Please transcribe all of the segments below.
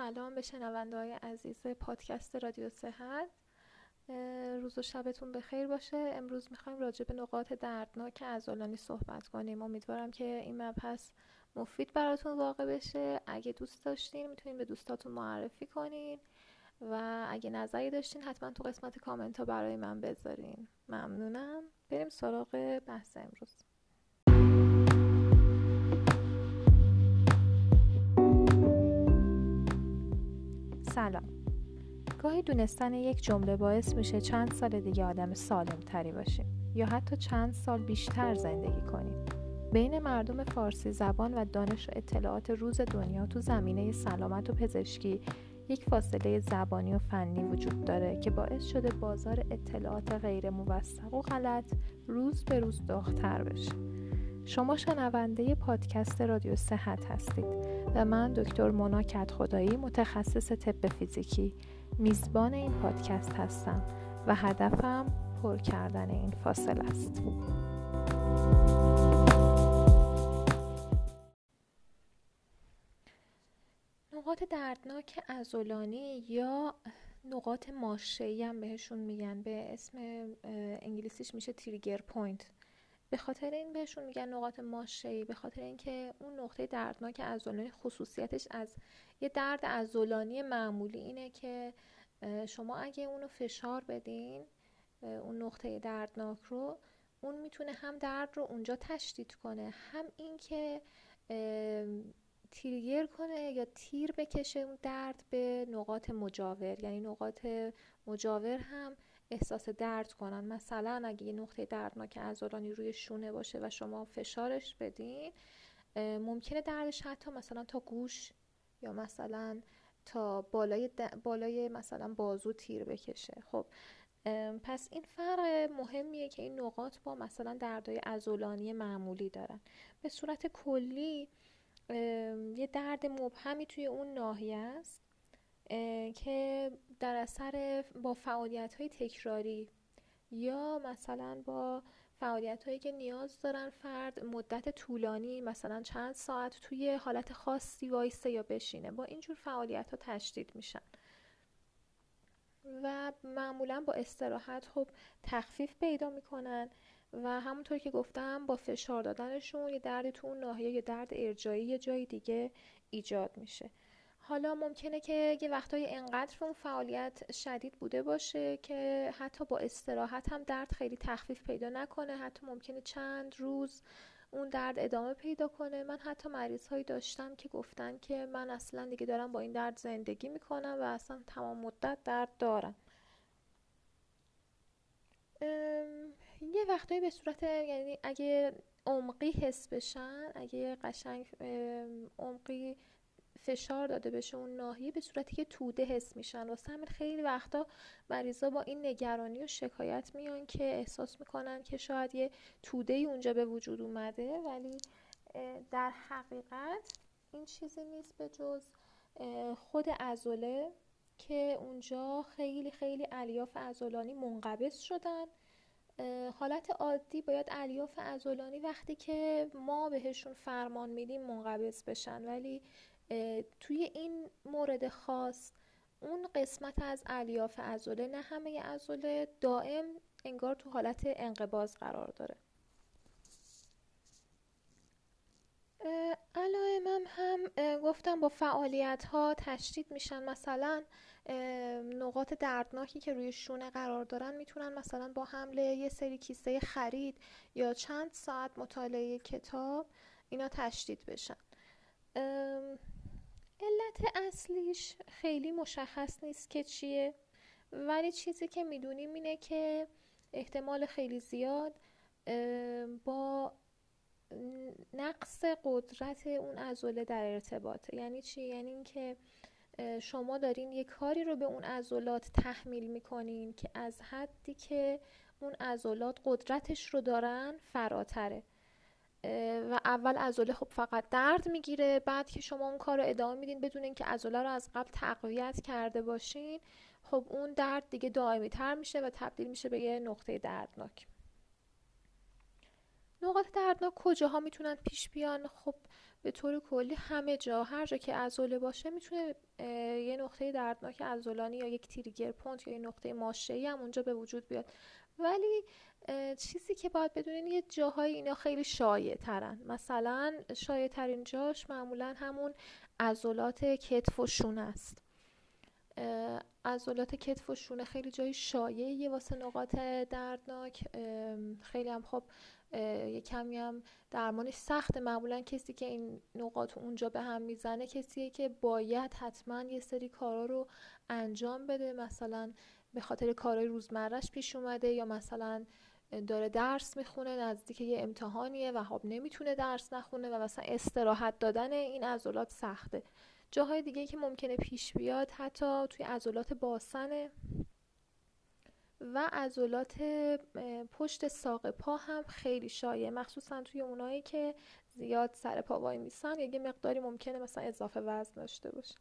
سلام به شنونده های عزیز پادکست رادیو صحت. روز و شبتون بخیر باشه. امروز می‌خوایم راجع به نقاط دردناک عضلانی صحبت کنیم. امیدوارم که این مبحث مفید براتون واقع بشه. اگه دوست داشتین می‌تونین به دوستاتون معرفی کنین و اگه نظری داشتین حتما تو قسمت کامنت ها برای من بذارین. ممنونم. بریم سراغ بحث امروز. سلام. گاهی دونستن یک جمله باعث میشه چند سال دیگه آدم سالم تری باشیم یا حتی چند سال بیشتر زندگی کنیم. بین مردم فارسی زبان و دانش و اطلاعات روز دنیا تو زمینه سلامت و پزشکی یک فاصله زبانی و فنی وجود داره که باعث شده بازار اطلاعات غیر موثق و غلط روز به روز داغتر بشه. شما شنونده پادکست رادیو صحت هستید و من دکتر مونا خدایی متخصص طب فیزیکی میزبان این پادکست هستم و هدفم پر کردن این فاصله است. نقاط دردناک عضلانی یا نقاط ماشه‌ای هم بهشون میگن. به اسم انگلیسیش میشه trigger point به خاطر این بهشون میگن نقاط ماشه به خاطر اینکه اون نقطه دردناک عضلانی خصوصیتش از یه درد عضلانی معمولی اینه که شما اگه اونو فشار بدین اون نقطه دردناک رو اون می‌تونه هم درد رو اونجا تشدید کنه هم اینکه تیرگر کنه یا تیر بکشه اون درد به نقاط مجاور. یعنی نقاط مجاور هم احساس درد کنن. مثلا اگه یه نقطه دردناک عضلانی روی شونه باشه و شما فشارش بدین ممکنه دردش حتی مثلا تا گوش یا مثلا تا بالای, بالای مثلا بازو تیر بکشه. خب پس این فرق مهمیه که این نقاط با مثلا دردهای عضلانی معمولی دارن. به صورت کلی یه درد مبهمی توی اون ناحیه است. که در اثر با فعالیت های تکراری یا مثلا با فعالیت هایی که نیاز دارن فرد مدت طولانی مثلا چند ساعت توی حالت خاصی وایسته یا بشینه با اینجور فعالیت ها تشدید میشن. و معمولا با استراحت خب تخفیف پیدا می‌کنن و همونطور که گفتم با فشار دادنشون یه درد تو اون ناحیه یه درد ارجایی یه جای دیگه ایجاد میشه. حالا ممکنه که یه وقتای انقدر اون فعالیت شدید بوده باشه که حتی با استراحت هم درد خیلی تخفیف پیدا نکنه حتی ممکنه چند روز اون درد ادامه پیدا کنه. من حتی مریض هایی داشتم که گفتن که من اصلا دیگه دارم با این درد زندگی می‌کنم و اصلا تمام مدت درد دارم. یه وقتایی به صورت یعنی اگه عمقی حس بشن اگه قشنگ عمقی فشار داده بشه اون ناحیه به صورتی که توده حس میشن. واسه همین خیلی وقتا مریضا با این نگرانی و شکایت میان که احساس می‌کنن که شاید یه توده ای اونجا به وجود اومده. ولی در حقیقت این چیزی نیست به جز خود ازوله که اونجا خیلی خیلی الیاف ازولانی منقبض شدن. حالت عادی باید الیاف ازولانی وقتی که ما بهشون فرمان میدیم منقبض بشن. ولی توی این مورد خاص اون قسمت از الیاف ازوله نه همه ازوله دائم انگار تو حالت انقباز قرار داره. علائمم هم گفتم با فعالیت ها تشدید میشن. مثلا نقاط دردناکی که روی شونه قرار دارن می‌تونن مثلا با حمله یه سری کیسه خرید یا چند ساعت مطالعه کتاب اینا تشدید بشن. علت اصلیش خیلی مشخص نیست که چیه. ولی چیزی که می‌دونیم اینه که احتمال خیلی زیاد با نقص قدرت اون عضله در ارتباطه یعنی چی؟ یعنی اینکه شما دارین یه کاری رو به اون عضلات تحمیل می‌کنین که از حدی که اون عضلات قدرتش رو دارن فراتره. و اول عضله خب فقط درد می‌گیره بعد که شما اون کار رو ادامه میدین بدون اینکه عضله رو از قبل تقویت کرده باشین خب اون درد دیگه دائمی تر میشه و تبدیل میشه به یه نقطه دردناک. نقاط دردناک کجاها می‌تونن پیش بیان؟ خب به طور کلی همه جا هر جا که عضله باشه می‌تونه یه نقطه دردناک عضلانی یا یک تریگر پونت یا یه نقطه ماشه هم اونجا به وجود بیاد. ولی چیزی که باید بدونین یه جاهای اینا خیلی شایع ترن مثلا شایع ترین جاش معمولا همون عضلات کتف و شونه است. عضلات کتف و شونه خیلی جای شایعیه واسه نقاط دردناک. خیلی هم خب یه کمی هم درمانش سخت معمولا کسی که این نقاط اونجا به هم می‌زنه کسیه که باید حتما یه سری کارا رو انجام بده. مثلا به خاطر کارهای روزمرش پیش اومده یا مثلا داره درس می‌خونه نزدیک یه امتحانیه و خب نمی‌تونه درس نخونه و مثلا استراحت دادن این عضلات سخته. جاهای دیگه که ممکنه پیش بیاد حتی توی عضلات باسنه و عضلات پشت ساق پا هم خیلی شایع مخصوصا توی اونایی که زیاد سر پا وای میسن یه مقداری ممکنه مثلا اضافه وزن داشته باشه.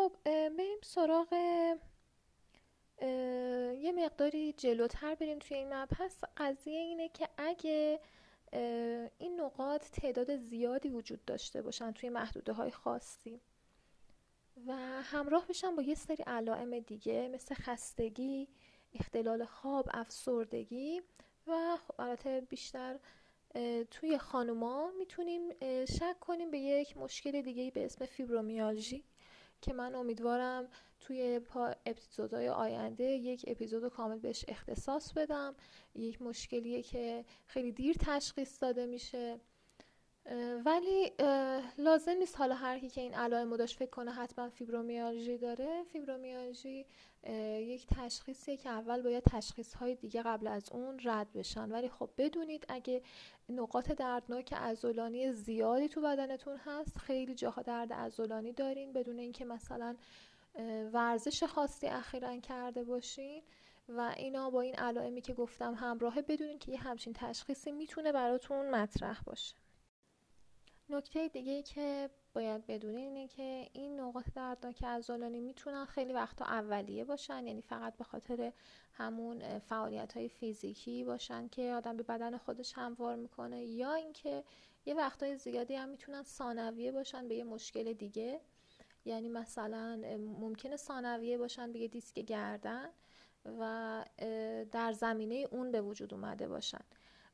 خب بریم سراغ یه مقداری جلوتر بریم توی این مبحث قضیه اینه که اگه این نقاط تعداد زیادی وجود داشته باشن توی محدوده های خاصی و همراه بشن با یه سری علائم دیگه مثل خستگی اختلال خواب افسردگی و خب البته بیشتر توی خانوما می‌تونیم شک کنیم به یک مشکل دیگه به اسم فیبرومیالژی. که من امیدوارم توی اپیزودهای آینده یک اپیزود کامل بهش اختصاص بدم. یک مشکلیه که خیلی دیر تشخیص داده میشه. ولی لازم نیست حالا هر کی که این علائم داشت فکر کنه حتما فیبرومیالژی داره. فیبرومیالژی یک تشخیصیه که اول باید تشخیص های دیگه قبل از اون رد بشن. ولی خب بدونید اگه نقاط دردناک عضلانی زیادی تو بدنتون هست خیلی جاها درد عضلانی دارین. بدون اینکه مثلا ورزش خاصی اخیرا کرده باشین و اینا با این علائمی که گفتم همراهه بدونین که یه همچین تشخیصی می‌تونه براتون مطرح باشه. نکته دیگه که باید بدونین اینه که این نقاط دردناک عضلانی می‌تونن خیلی وقتا اولیه باشن یعنی فقط به خاطر همون فعالیت های فیزیکی باشن که آدم به بدن خودش هموار می‌کنه یا اینکه یه وقتای زیادی هم می‌تونن ثانویه باشن به یه مشکل دیگه. یعنی مثلا ممکنه ثانویه باشن به یه دیسک گردن و در زمینه اون به وجود اومده باشن.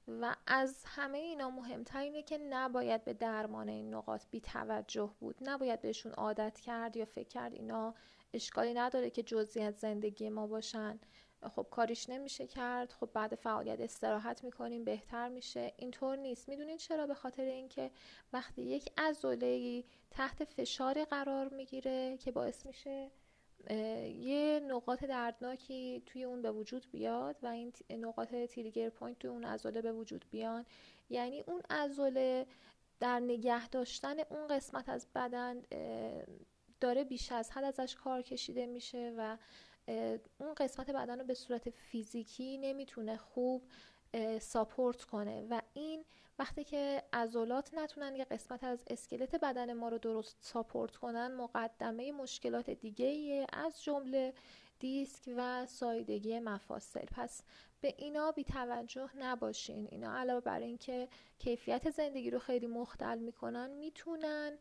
و از همه اینا مهمتر اینه که نباید به درمان این نقاط بی توجه بود. نباید بهشون عادت کرد یا فکر کرد اینا اشکالی نداره که جزئی از زندگی ما باشن. خب کاریش نمیشه کرد. خب بعد فعالیت استراحت می‌کنیم بهتر میشه. اینطور نیست. می‌دونید چرا؟ به خاطر اینکه وقتی یک عضله تحت فشار قرار می‌گیره که باعث میشه یه نقاط دردناکی توی اون به وجود بیاد و این نقاط trigger point توی اون عضله به وجود بیان. یعنی اون عضله در نگه داشتن اون قسمت از بدن داره بیش از حد ازش کار کشیده میشه و اون قسمت بدن رو به صورت فیزیکی نمی‌تونه خوب ساپورت کنه و این وقتی که عضلات نتونن یه قسمت از اسکلت بدن ما رو درست ساپورت کنن مقدمه مشکلات دیگه از جمله دیسک و سایدگی مفاصل. پس به اینا بی توجه نباشین. اینا علاوه بر اینکه کیفیت زندگی رو خیلی مختل می‌کنن می‌تونن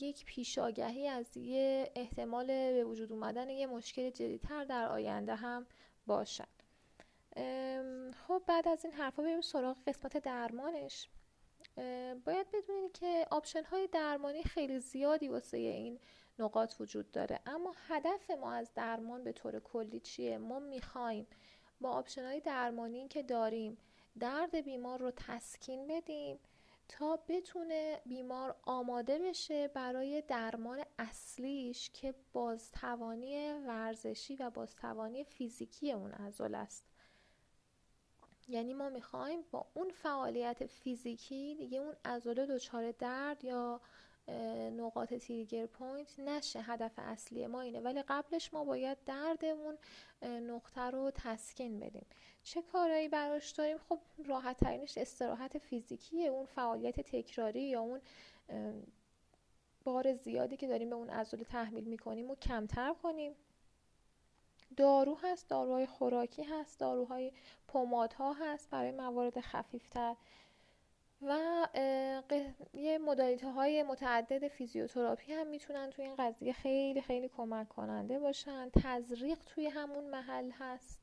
یک پیش‌آگهی از یه احتمال به وجود اومدن یه مشکل جدی‌تر در آینده هم باشن. خب بعد از این حرفا بریم سراغ قسمت درمانش. باید بدونید که option های درمانی خیلی زیادی واسه این نقاط وجود داره. اما هدف ما از درمان به طور کلی چیه؟ ما می‌خوایم با option های درمانی که داریم درد بیمار رو تسکین بدیم تا بتونه بیمار آماده بشه برای درمان اصلیش که بازتوانی ورزشی و بازتوانی فیزیکی اون عضله است. یعنی ما می‌خوایم با اون فعالیت فیزیکی دیگه اون عضله دچار درد یا نقاط trigger point نشه هدف اصلی ما اینه. ولی قبلش ما باید درد اون نقطه رو تسکین بدیم. چه کارهایی براش داریم؟ خب راحت ترینش استراحت فیزیکیه. اون فعالیت تکراری یا اون بار زیادی که داریم به اون عضله تحمیل می‌کنیم و کمتر کنیم. دارو هست داروهای خوراکی هست داروهای پمادها هست برای موارد خفیفتر. و یه مدالیته های متعدد فیزیوتراپی هم می‌تونن توی این قضیه خیلی خیلی کمک کننده باشن. تزریق توی همون محل هست.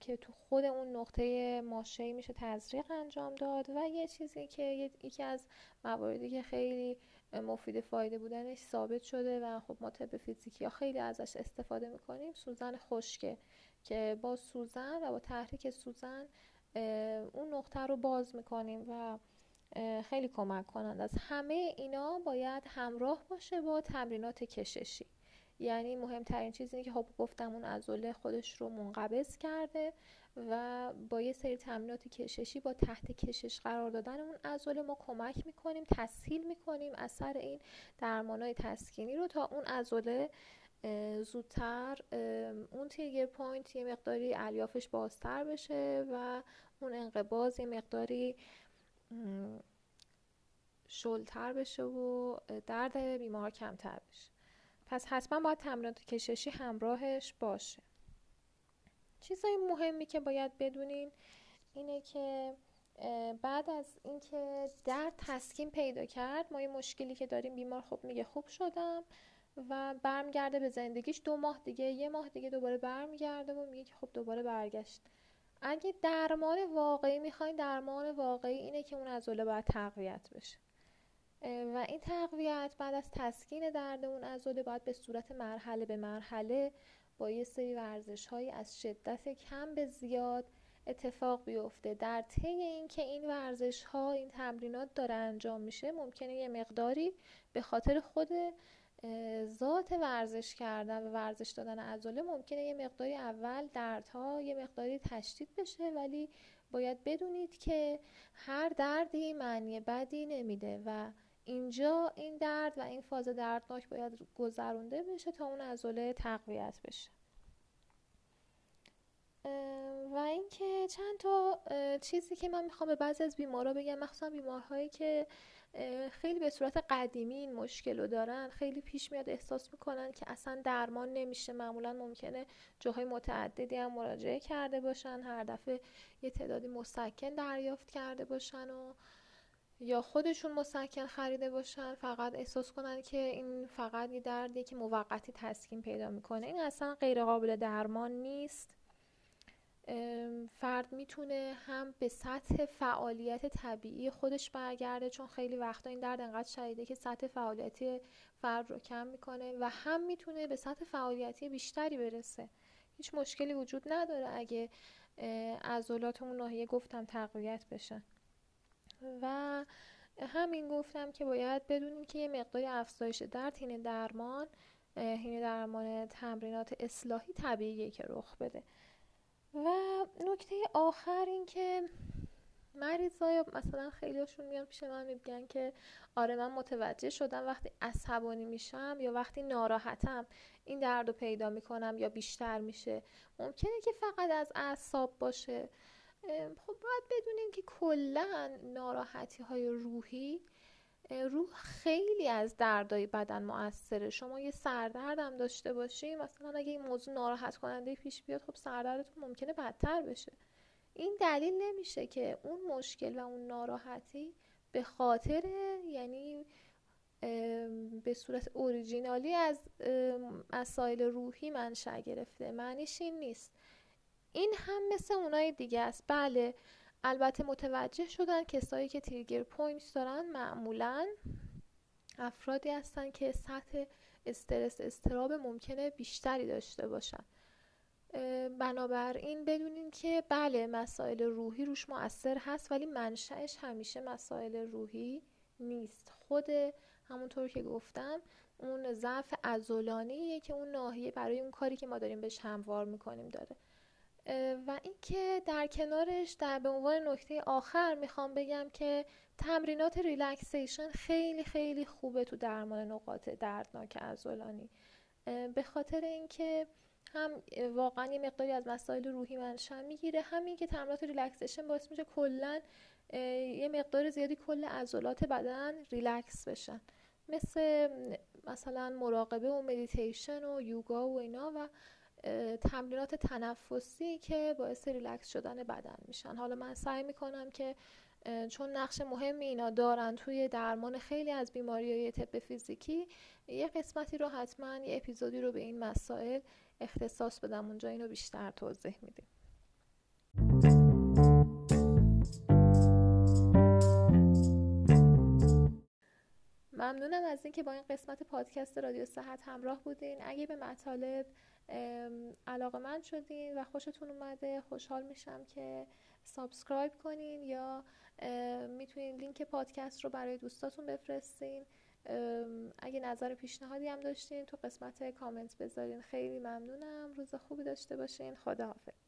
که تو خود اون نقطه ماشه میشه تزریق انجام داد و یه چیزی که یکی از مواردی که خیلی مفید فایده بودنش ثابت شده و خب ما طب فیزیکی ها خیلی ازش استفاده می‌کنیم سوزن خشکه که با سوزن و با تحریک سوزن اون نقطه رو باز می‌کنیم و خیلی کمک کنند. از همه اینا باید همراه باشه با تمرینات کششی. یعنی مهمترین چیزی اینه که خب گفتم اون عضله خودش رو منقبض کرده و با یه سری تمرینات کششی با تحت کشش قرار دادن اون عضله ما کمک می‌کنیم تسهیل می‌کنیم اثر این درمانای تسکینی رو تا اون عضله زودتر اون trigger point یه مقداری الیافش بازتر بشه و اون انقباض یه مقداری شلتر بشه و درد بیمار کمتر بشه. پس حتما باید تمرینات کششی همراهش باشه. چیزای مهمی که باید بدونین اینه که بعد از اینکه درد تسکین پیدا کرد ما یه مشکلی که داریم بیمار خب میگه خوب شدم و برمیگرده به زندگیش. دو ماه دیگه یه ماه دیگه دوباره برمیگرده و میگه که خب دوباره برگشت. اگه درمان واقعی می‌خواین درمان واقعی اینه که اون عضله باید تقویت بشه. و این تقویت بعد از تسکین درد اون عضله باید به صورت مرحله به مرحله با یه سری ورزش های از شدت کم به زیاد اتفاق بیفته. در طی اینکه این ورزش ها این تمرینات داره انجام میشه ممکنه یه مقداری به خاطر خود ذات ورزش کردن و ورزش دادن عضله ممکنه یه مقداری اول دردها یه مقداری تشدید بشه ولی باید بدونید که هر دردی معنی بدی نمیده و اینجا این درد و این فاز دردناک باید گذرونده بشه تا اون عضله تقویت بشه. و اینکه چند تا چیزی که من می‌خوام به بعضی از بیمارا بگم مخصوصا بیمارهایی که خیلی به صورت قدیمی این مشکل رو دارن خیلی پیش میاد احساس می‌کنن که اصلا درمان نمیشه. معمولا ممکنه جاهای متعددی هم مراجعه کرده باشن هر دفعه یه تعدادی مسکن دریافت کرده باشن و یا خودشون مسکن خریده باشن فقط احساس کنن که این فقط یه دردی که موقتی تسکین پیدا می‌کنه. این اصلا غیر قابل درمان نیست. فرد می‌تونه هم به سطح فعالیت طبیعی خودش برگرده چون خیلی وقتا این درد انقدر شدیده که سطح فعالیتی فرد رو کم می‌کنه و هم می‌تونه به سطح فعالیتی بیشتری برسه. هیچ مشکلی وجود نداره اگه عضلات اون ناحیه گفتم تقویت بشن و همین گفتم که باید بدونیم که یه مقداری افزایش درد هینه درمان هینه درمان تمرینات اصلاحی طبیعیه که رخ بده. و نکته آخر این که مریضای مثلا خیلیشون میان پیش من میگن که آره من متوجه شدم وقتی عصبانی میشم یا وقتی ناراحتم این درد رو پیدا می‌کنم یا بیشتر میشه. ممکنه که فقط از اعصاب باشه. خب باید بدونین که کلا ناراحتی های روحی روح خیلی از دردای بدن موثره. شما یه سردردم داشته باشی مثلا اگه این موضوع ناراحت کننده پیش بیاد خب سردردتون ممکنه بدتر بشه. این دلیل نمیشه که اون مشکل و اون ناراحتی به خاطر یعنی به صورت originally از مسائل روحی منشأ گرفته. معنیش این نیست. این هم مثل اونای دیگه است. بله البته متوجه شدن کسایی که trigger point دارن معمولا افرادی هستن که سطح استرس اضطراب ممکنه بیشتری داشته باشن. بنابراین بدونین که بله مسائل روحی روش مؤثر هست ولی منشأش همیشه مسائل روحی نیست. خود همونطور که گفتم اون ضعف عضلانیه که اون ناحیه برای اون کاری که ما داریم بهش محول می‌کنیم داره. و اینکه در کنارش در به عنوان نکته آخر می‌خوام بگم که تمرینات relaxation خیلی خیلی خوبه تو درمان نقاط دردناک عضلانی. به خاطر اینکه هم واقعا یه مقداری از مسائل روحی منشأ می‌گیره همین که تمرینات relaxation باعث میشه کلا یه مقدار زیادی کل عضلات بدن ریلکس بشن. مثل مثلا مراقبه و مدیتیشن و یوگا و اینا و تمرینات تنفسی که باعث ریلکس شدن بدن میشن. حالا من سعی می‌کنم که چون نقش مهمی اینا دارن توی درمان خیلی از بیماری های طب فیزیکی یه قسمتی رو حتما یه اپیزودی رو به این مسائل اختصاص بدم. اونجا اینو بیشتر توضیح میدیم. ممنونم از اینکه با این قسمت پادکست رادیو صحت همراه بودین. اگه به مطالب علاقه‌مند شدین و خوشتون اومده خوشحال میشم که subscribe کنین یا می‌تونین لینک پادکست رو برای دوستاتون بفرستین. اگه نظر پیشنهادی هم داشتین تو قسمت کامنت بذارین. خیلی ممنونم. روز خوبی داشته باشین. خداحافظ.